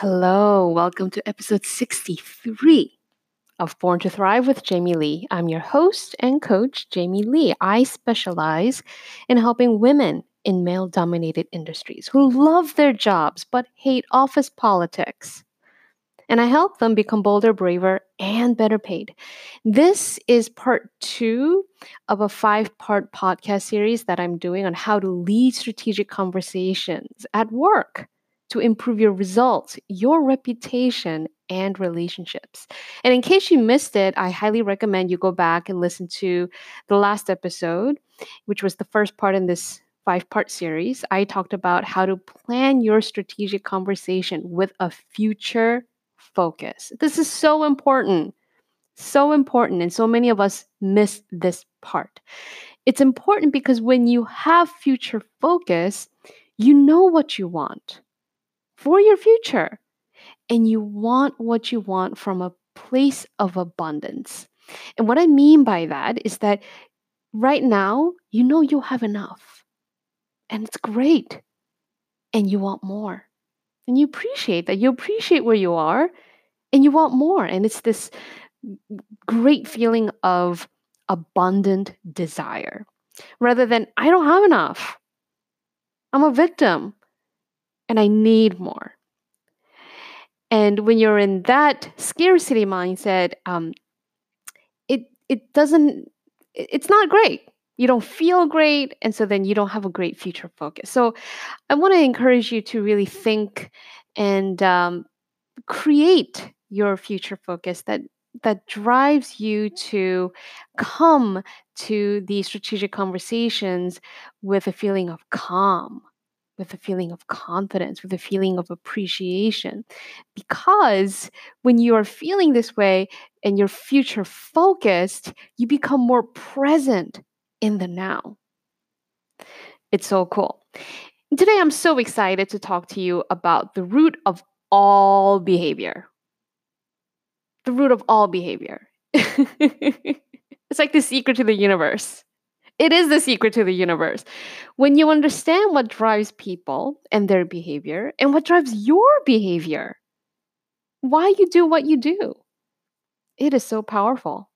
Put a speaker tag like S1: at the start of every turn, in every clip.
S1: Hello, welcome to episode 63 of Born to Thrive with Jamie Lee. I'm your host and coach, Jamie Lee. I specialize in helping women in male dominated industries who love their jobs but hate office politics. And I help them become bolder, braver, and better paid. This is part two of a five part podcast series that I'm doing on how to lead strategic conversations at work to improve your results, your reputation, and relationships. And in case you missed it, I highly recommend you go back and listen to the last episode, which was the first part in this five part series. I talked about how to plan your strategic conversation with a future focus. This is so important. So important. And so many of us miss this part. It's important because when you have future focus, you know what you want for your future. And you want what you want from a place of abundance. And what I mean by that is that right now, you know you have enough. And it's great. And you want more. And you appreciate that. You appreciate where you are and you want more. And it's this great feeling of abundant desire rather than, I don't have enough. I'm a victim and I need more. And when you're in that scarcity mindset, um, it it doesn't it's not great. You don't feel great, and so then you don't have a great future focus. So, I want to encourage you to really think and um, create your future focus that that drives you to come to these strategic conversations with a feeling of calm with a feeling of confidence, with a feeling of appreciation. Because when you are feeling this way and you're future focused, you become more present in the now. It's so cool. Today, I'm so excited to talk to you about the root of all behavior. The root of all behavior. it's like the secret to the universe. It is the secret to the universe. When you understand what drives people and their behavior and what drives your behavior, why you do what you do, it is so powerful.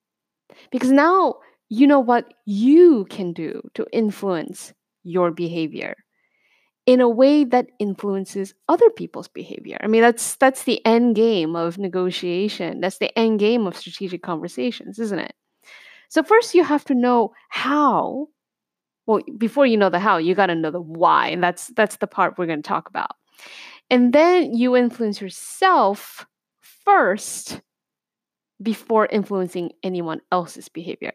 S1: Because now you know what you can do to influence your behavior in a way that influences other people's behavior. I mean that's that's the end game of negotiation. That's the end game of strategic conversations, isn't it? So first you have to know how. Well, before you know the how, you got to know the why, and that's that's the part we're going to talk about. And then you influence yourself first before influencing anyone else's behavior.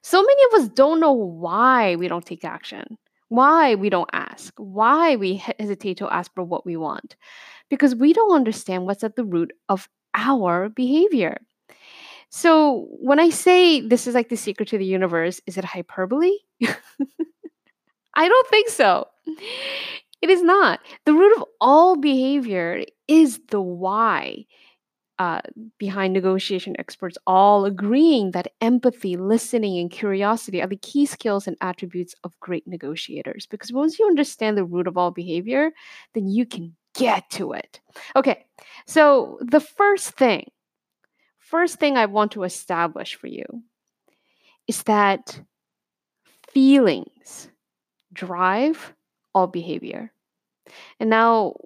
S1: So many of us don't know why we don't take action, why we don't ask, why we hesitate to ask for what we want, because we don't understand what's at the root of our behavior. So when I say this is like the secret to the universe, is it hyperbole? I don't think so. It is not. The root of all behavior is the why. Uh, behind negotiation experts all agreeing that empathy, listening, and curiosity are the key skills and attributes of great negotiators. Because once you understand the root of all behavior, then you can get to it. Okay, so the first thing first thing I want to establish for you is that feelings drive all behavior. And now,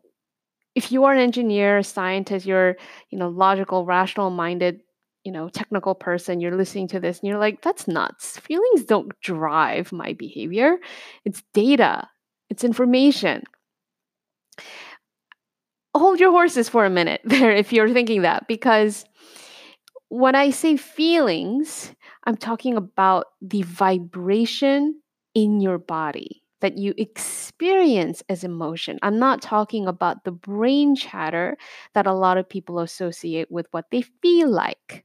S1: if you are an engineer, a scientist, you're, you know, logical, rational minded, you know, technical person, you're listening to this and you're like, that's nuts. Feelings don't drive my behavior. It's data, it's information. Hold your horses for a minute there if you're thinking that, because when I say feelings, I'm talking about the vibration in your body that you experience as emotion. I'm not talking about the brain chatter that a lot of people associate with what they feel like.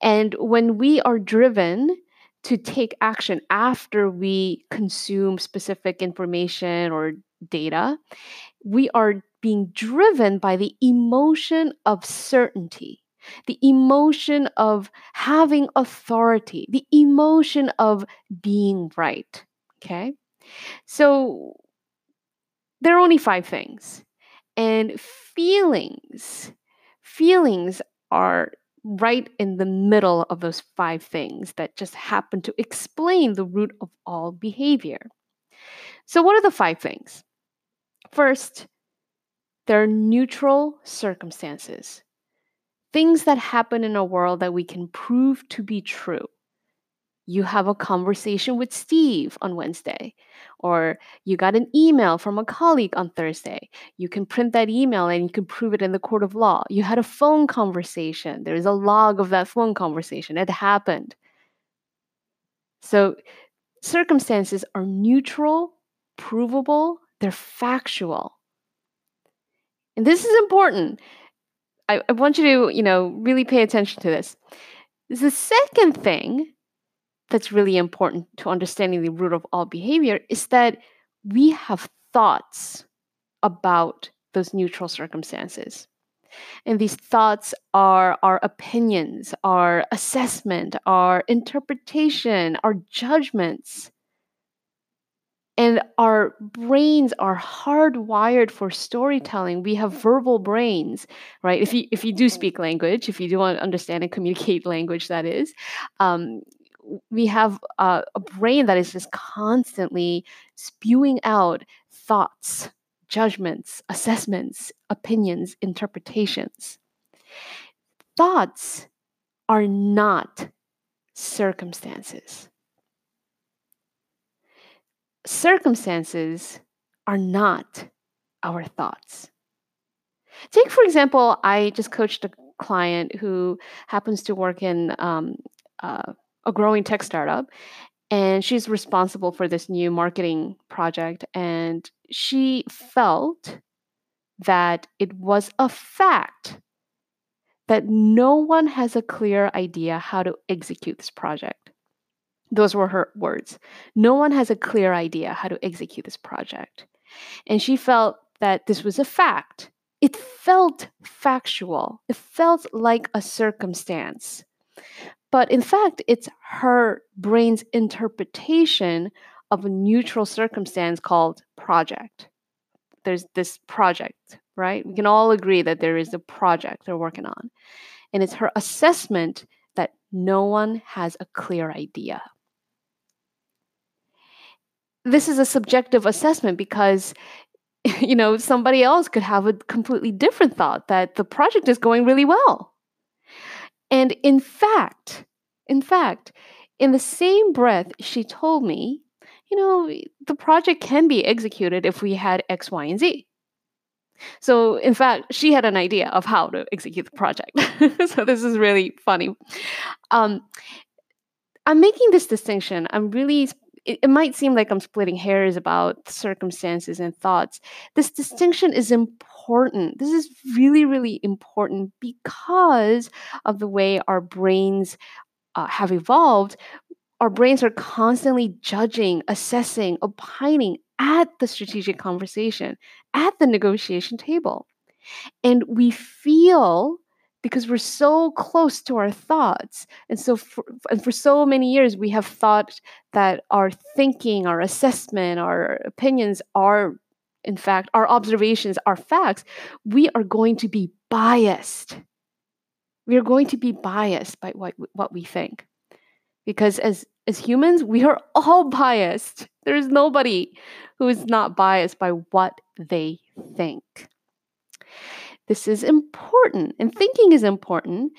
S1: And when we are driven to take action after we consume specific information or data, we are being driven by the emotion of certainty the emotion of having authority, the emotion of being right. Okay. So there are only five things. And feelings, feelings are right in the middle of those five things that just happen to explain the root of all behavior. So, what are the five things? First, there are neutral circumstances, things that happen in a world that we can prove to be true you have a conversation with Steve on Wednesday, or you got an email from a colleague on Thursday. You can print that email and you can prove it in the court of law. You had a phone conversation, there is a log of that phone conversation. It happened. So, circumstances are neutral, provable, they're factual. And this is important. I, I want you to, you know, really pay attention to this. The second thing that's really important to understanding the root of all behavior is that we have thoughts about those neutral circumstances. And these thoughts are our opinions, our assessment, our interpretation, our judgments. And our brains are hardwired for storytelling. We have verbal brains, right? If you if you do speak language, if you do want to understand and communicate language, that is, um, we have a, a brain that is just constantly spewing out thoughts, judgments, assessments, opinions, interpretations. Thoughts are not circumstances. Circumstances are not our thoughts. Take, for example, I just coached a client who happens to work in um, uh, a growing tech startup and she's responsible for this new marketing project and she felt that it was a fact that no one has a clear idea how to execute this project those were her words no one has a clear idea how to execute this project and she felt that this was a fact it felt factual it felt like a circumstance but in fact, it's her brain's interpretation of a neutral circumstance called project. There's this project, right? We can all agree that there is a project they're working on. And it's her assessment that no one has a clear idea. This is a subjective assessment because you know somebody else could have a completely different thought that the project is going really well and in fact, in fact, in the same breath, she told me, you know, the project can be executed if we had X, Y, and Z. So, in fact, she had an idea of how to execute the project. so, this is really funny. Um, I'm making this distinction. I'm really it, it might seem like I'm splitting hairs about circumstances and thoughts. This distinction is important. This is really, really important because of the way our brains uh, have evolved. Our brains are constantly judging, assessing, opining at the strategic conversation, at the negotiation table. And we feel because we're so close to our thoughts. And so for, and for so many years we have thought that our thinking our assessment our opinions are in fact our observations our facts. We are going to be biased. We are going to be biased by what, what we think. Because as as humans we are all biased. There is nobody who is not biased by what they think this is important, and thinking is important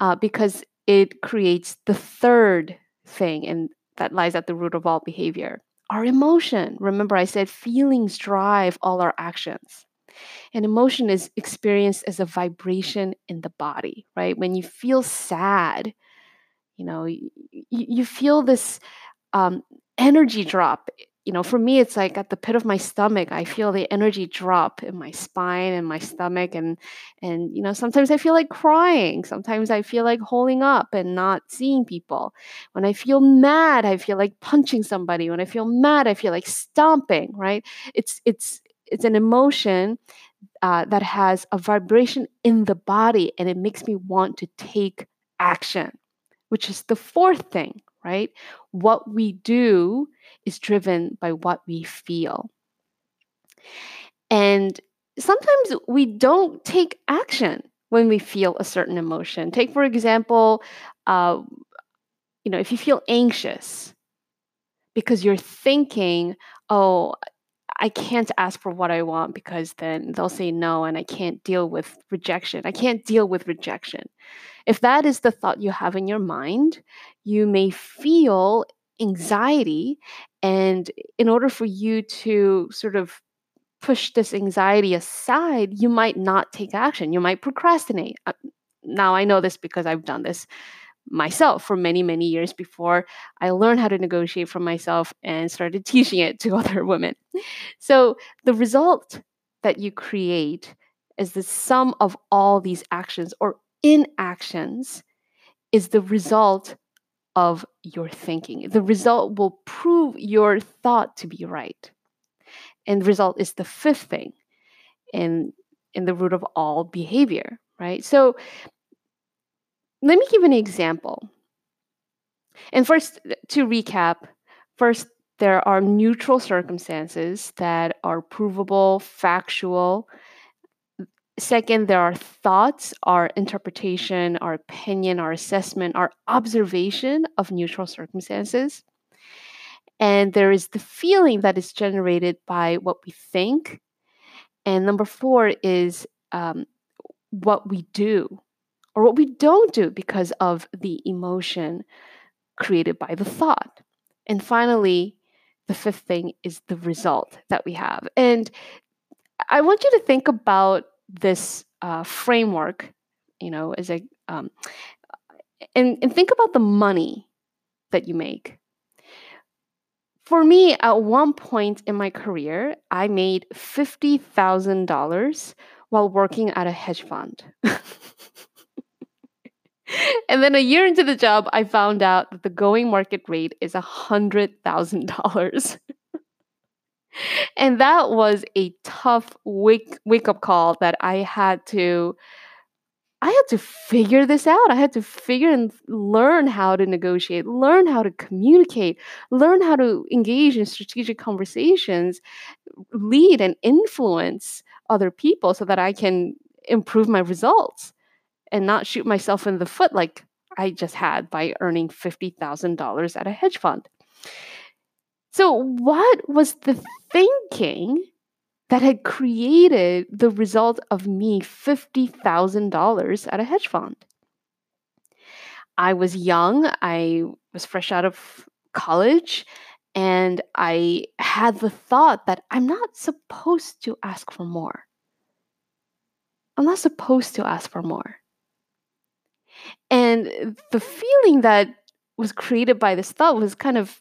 S1: uh, because it creates the third thing, and that lies at the root of all behavior our emotion. Remember, I said feelings drive all our actions. And emotion is experienced as a vibration in the body, right? When you feel sad, you know, you, you feel this um, energy drop you know, for me, it's like at the pit of my stomach, I feel the energy drop in my spine and my stomach, and and you know, sometimes I feel like crying. Sometimes I feel like holding up and not seeing people. When I feel mad, I feel like punching somebody. When I feel mad, I feel like stomping. Right? It's it's it's an emotion uh, that has a vibration in the body, and it makes me want to take action, which is the fourth thing. Right? What we do is driven by what we feel. And sometimes we don't take action when we feel a certain emotion. Take, for example, uh, you know, if you feel anxious because you're thinking, oh, I can't ask for what I want because then they'll say no and I can't deal with rejection. I can't deal with rejection. If that is the thought you have in your mind, you may feel anxiety. And in order for you to sort of push this anxiety aside, you might not take action. You might procrastinate. Uh, now, I know this because I've done this myself for many, many years before I learned how to negotiate for myself and started teaching it to other women. So, the result that you create is the sum of all these actions or inactions is the result of your thinking. The result will prove your thought to be right. And result is the fifth thing in in the root of all behavior, right? So let me give an example. And first, to recap, first, there are neutral circumstances that are provable, factual. Second, there are thoughts, our interpretation, our opinion, our assessment, our observation of neutral circumstances. And there is the feeling that is generated by what we think. And number four is um, what we do or what we don't do because of the emotion created by the thought. And finally, the fifth thing is the result that we have. And I want you to think about this uh, framework, you know, as a um, and, and think about the money that you make. For me, at one point in my career, I made $50,000 while working at a hedge fund. and then a year into the job, I found out that the going market rate is $100,000. and that was a tough wake, wake up call that I had to I had to figure this out. I had to figure and learn how to negotiate, learn how to communicate, learn how to engage in strategic conversations, lead and influence other people so that I can improve my results and not shoot myself in the foot like I just had by earning $50,000 at a hedge fund. So, what was the thinking that had created the result of me $50,000 at a hedge fund? I was young, I was fresh out of college, and I had the thought that I'm not supposed to ask for more. I'm not supposed to ask for more. And the feeling that was created by this thought was kind of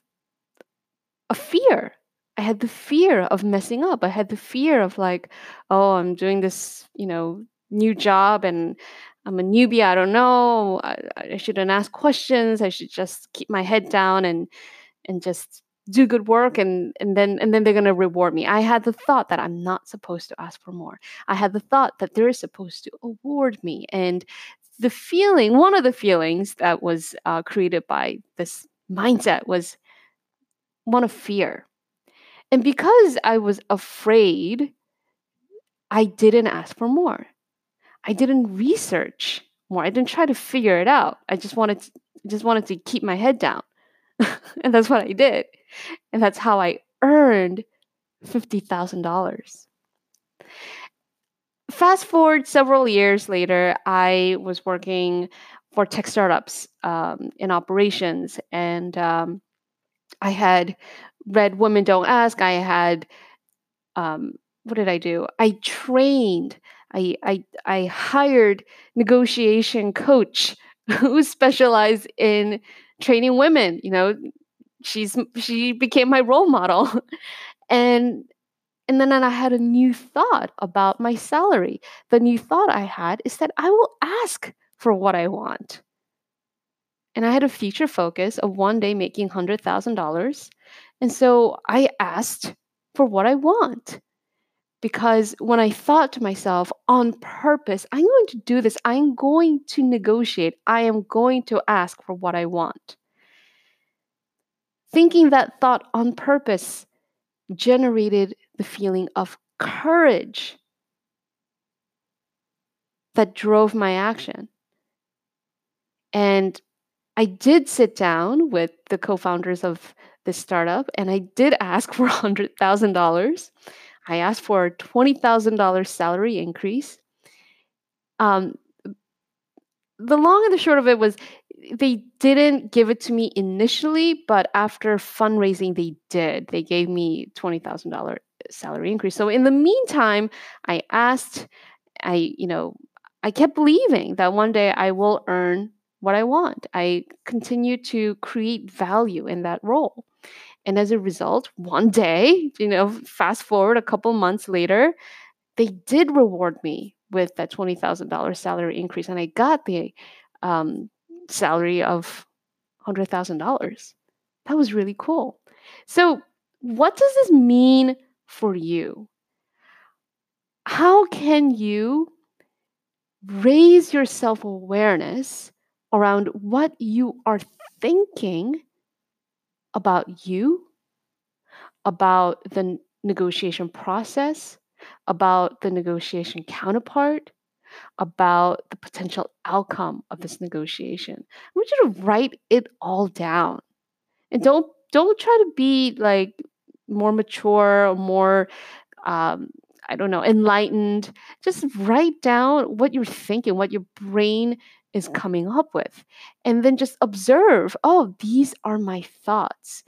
S1: a fear. I had the fear of messing up. I had the fear of like, oh, I'm doing this, you know, new job and I'm a newbie. I don't know. I, I shouldn't ask questions. I should just keep my head down and and just do good work and and then and then they're going to reward me i had the thought that i'm not supposed to ask for more i had the thought that they're supposed to award me and the feeling, one of the feelings that was uh, created by this mindset was one of fear. And because I was afraid, I didn't ask for more. I didn't research more. I didn't try to figure it out. I just wanted to, just wanted to keep my head down. and that's what I did. And that's how I earned $50,000 fast forward several years later, I was working for tech startups um, in operations, and um, I had read Women Don't Ask. I had um, what did I do? I trained. I I I hired negotiation coach who specialized in training women. You know, she's she became my role model, and and then I had a new thought about my salary. The new thought I had is that I will ask for what I want. And I had a future focus of one day making $100,000. And so I asked for what I want. Because when I thought to myself, on purpose, I'm going to do this, I'm going to negotiate, I am going to ask for what I want. Thinking that thought on purpose generated the feeling of courage that drove my action. And I did sit down with the co founders of this startup and I did ask for $100,000. I asked for a $20,000 salary increase. Um, the long and the short of it was they didn't give it to me initially, but after fundraising, they did. They gave me $20,000 salary increase. So in the meantime, I asked, I, you know, I kept believing that one day I will earn what I want. I continue to create value in that role. And as a result, one day, you know, fast forward a couple months later, they did reward me with that $20,000 salary increase. And I got the um, salary of $100,000. That was really cool. So, what does this mean for you? How can you raise your self awareness around what you are thinking about you, about the negotiation process, about the negotiation counterpart, about the potential outcome of this negotiation. I want you to write it all down. And don't don't try to be like more mature or more um, I don't know, enlightened. Just write down what you're thinking, what your brain is coming up with and then just observe oh these are my thoughts.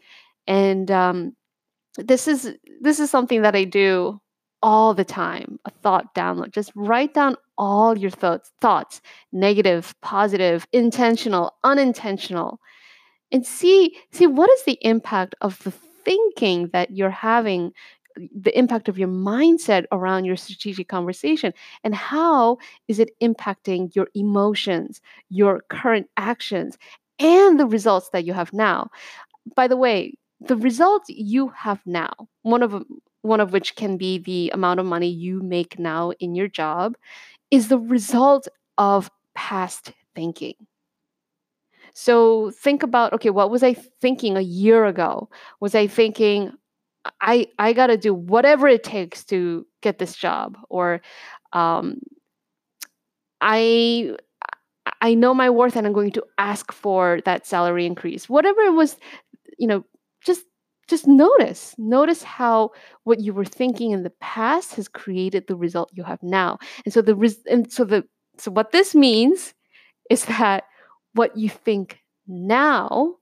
S1: And um, this is this is something that i do all the time a thought download just write down all your thoughts thoughts negative positive intentional unintentional and see see what is the impact of the thinking that you're having the impact of your mindset around your strategic conversation and how is it impacting your emotions, your current actions, and the results that you have now. By the way, the results you have now, one of one of which can be the amount of money you make now in your job, is the result of past thinking. So think about okay, what was I thinking a year ago? Was I thinking, I I got to do whatever it takes to get this job or um, I I know my worth and I'm going to ask for that salary increase. Whatever it was, you know, just just notice notice how what you were thinking in the past has created the result you have now. And so the res- and so the so what this means is that what you think now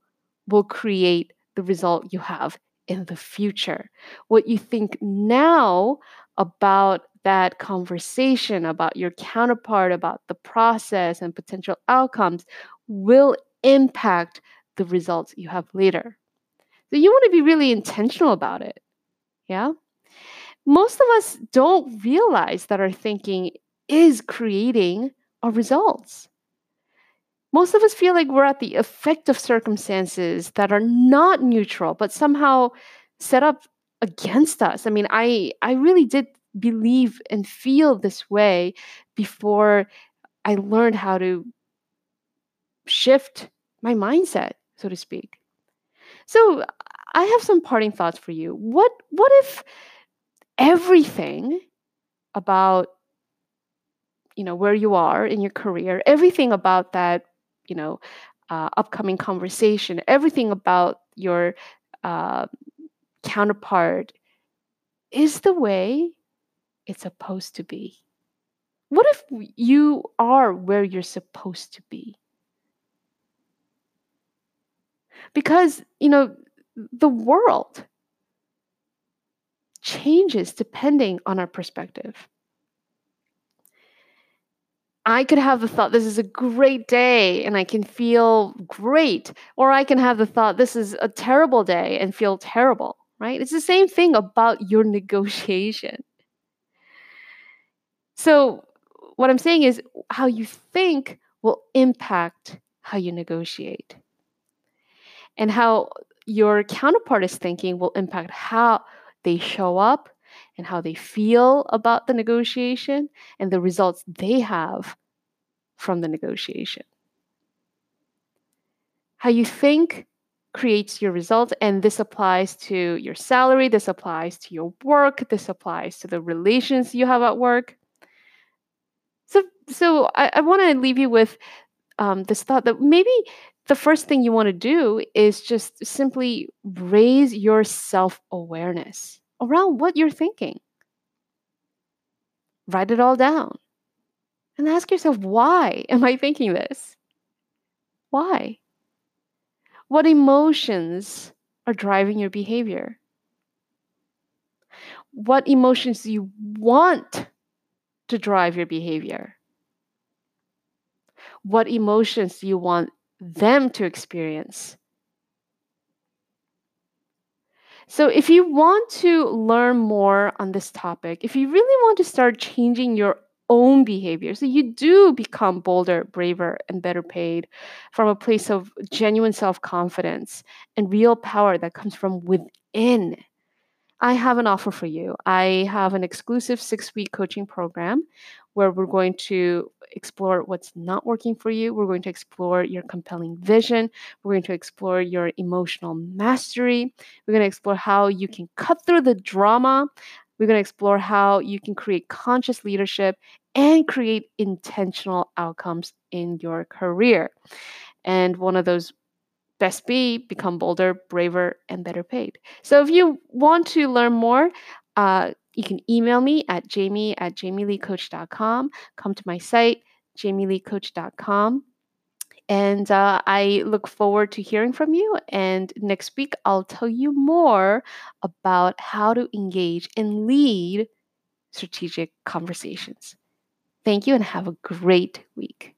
S1: will create the result you have in the future. What you think now about that conversation, about your counterpart, about the process and potential outcomes will impact the results you have later. So you want to be really intentional about it. Yeah. Most of us don't realize that our thinking is creating our results most of us feel like we're at the effect of circumstances that are not neutral but somehow set up against us. I mean i i really did believe and feel this way before i learned how to shift my mindset so to speak. So i have some parting thoughts for you. What what if everything about you know where you are in your career everything about that you know uh, upcoming conversation everything about your uh, counterpart is the way it's supposed to be. What if you are where you're supposed to be? Because you know the world changes depending on our perspective I could have the thought, this is a great day and I can feel great. Or I can have the thought, this is a terrible day and feel terrible, right? It's the same thing about your negotiation. So, what I'm saying is, how you think will impact how you negotiate. And how your counterpart is thinking will impact how they show up and how they feel about the negotiation and the results they have from the negotiation. How you think creates your results, and this applies to your salary, this applies to your work, this applies to the relations you have at work. So, so I, I want to leave you with um, this thought that maybe the first thing you want to do is just simply raise your self awareness around what you're thinking. Write it all down and ask yourself, why am I thinking this? Why? What emotions are driving your behavior? What emotions do you want to drive your behavior? What emotions do you want them to experience? So, if you want to learn more on this topic, if you really want to start changing your own behavior, so you do become bolder, braver, and better paid from a place of genuine self confidence and real power that comes from within I have an offer for you. I have an exclusive six week coaching program where we're going to explore what's not working for you. We're going to explore your compelling vision. We're going to explore your emotional mastery. We're going to explore how you can cut through the drama. We're going to explore how you can create conscious leadership and create intentional outcomes in your career. And one of those best be become bolder, braver, and better paid. So if you want to learn more, uh, you can email me at jamie at jamieleecoach.com. Come to my site, jamieleecoach.com. And uh, I look forward to hearing from you. And next week, I'll tell you more about how to engage and lead strategic conversations. Thank you and have a great week.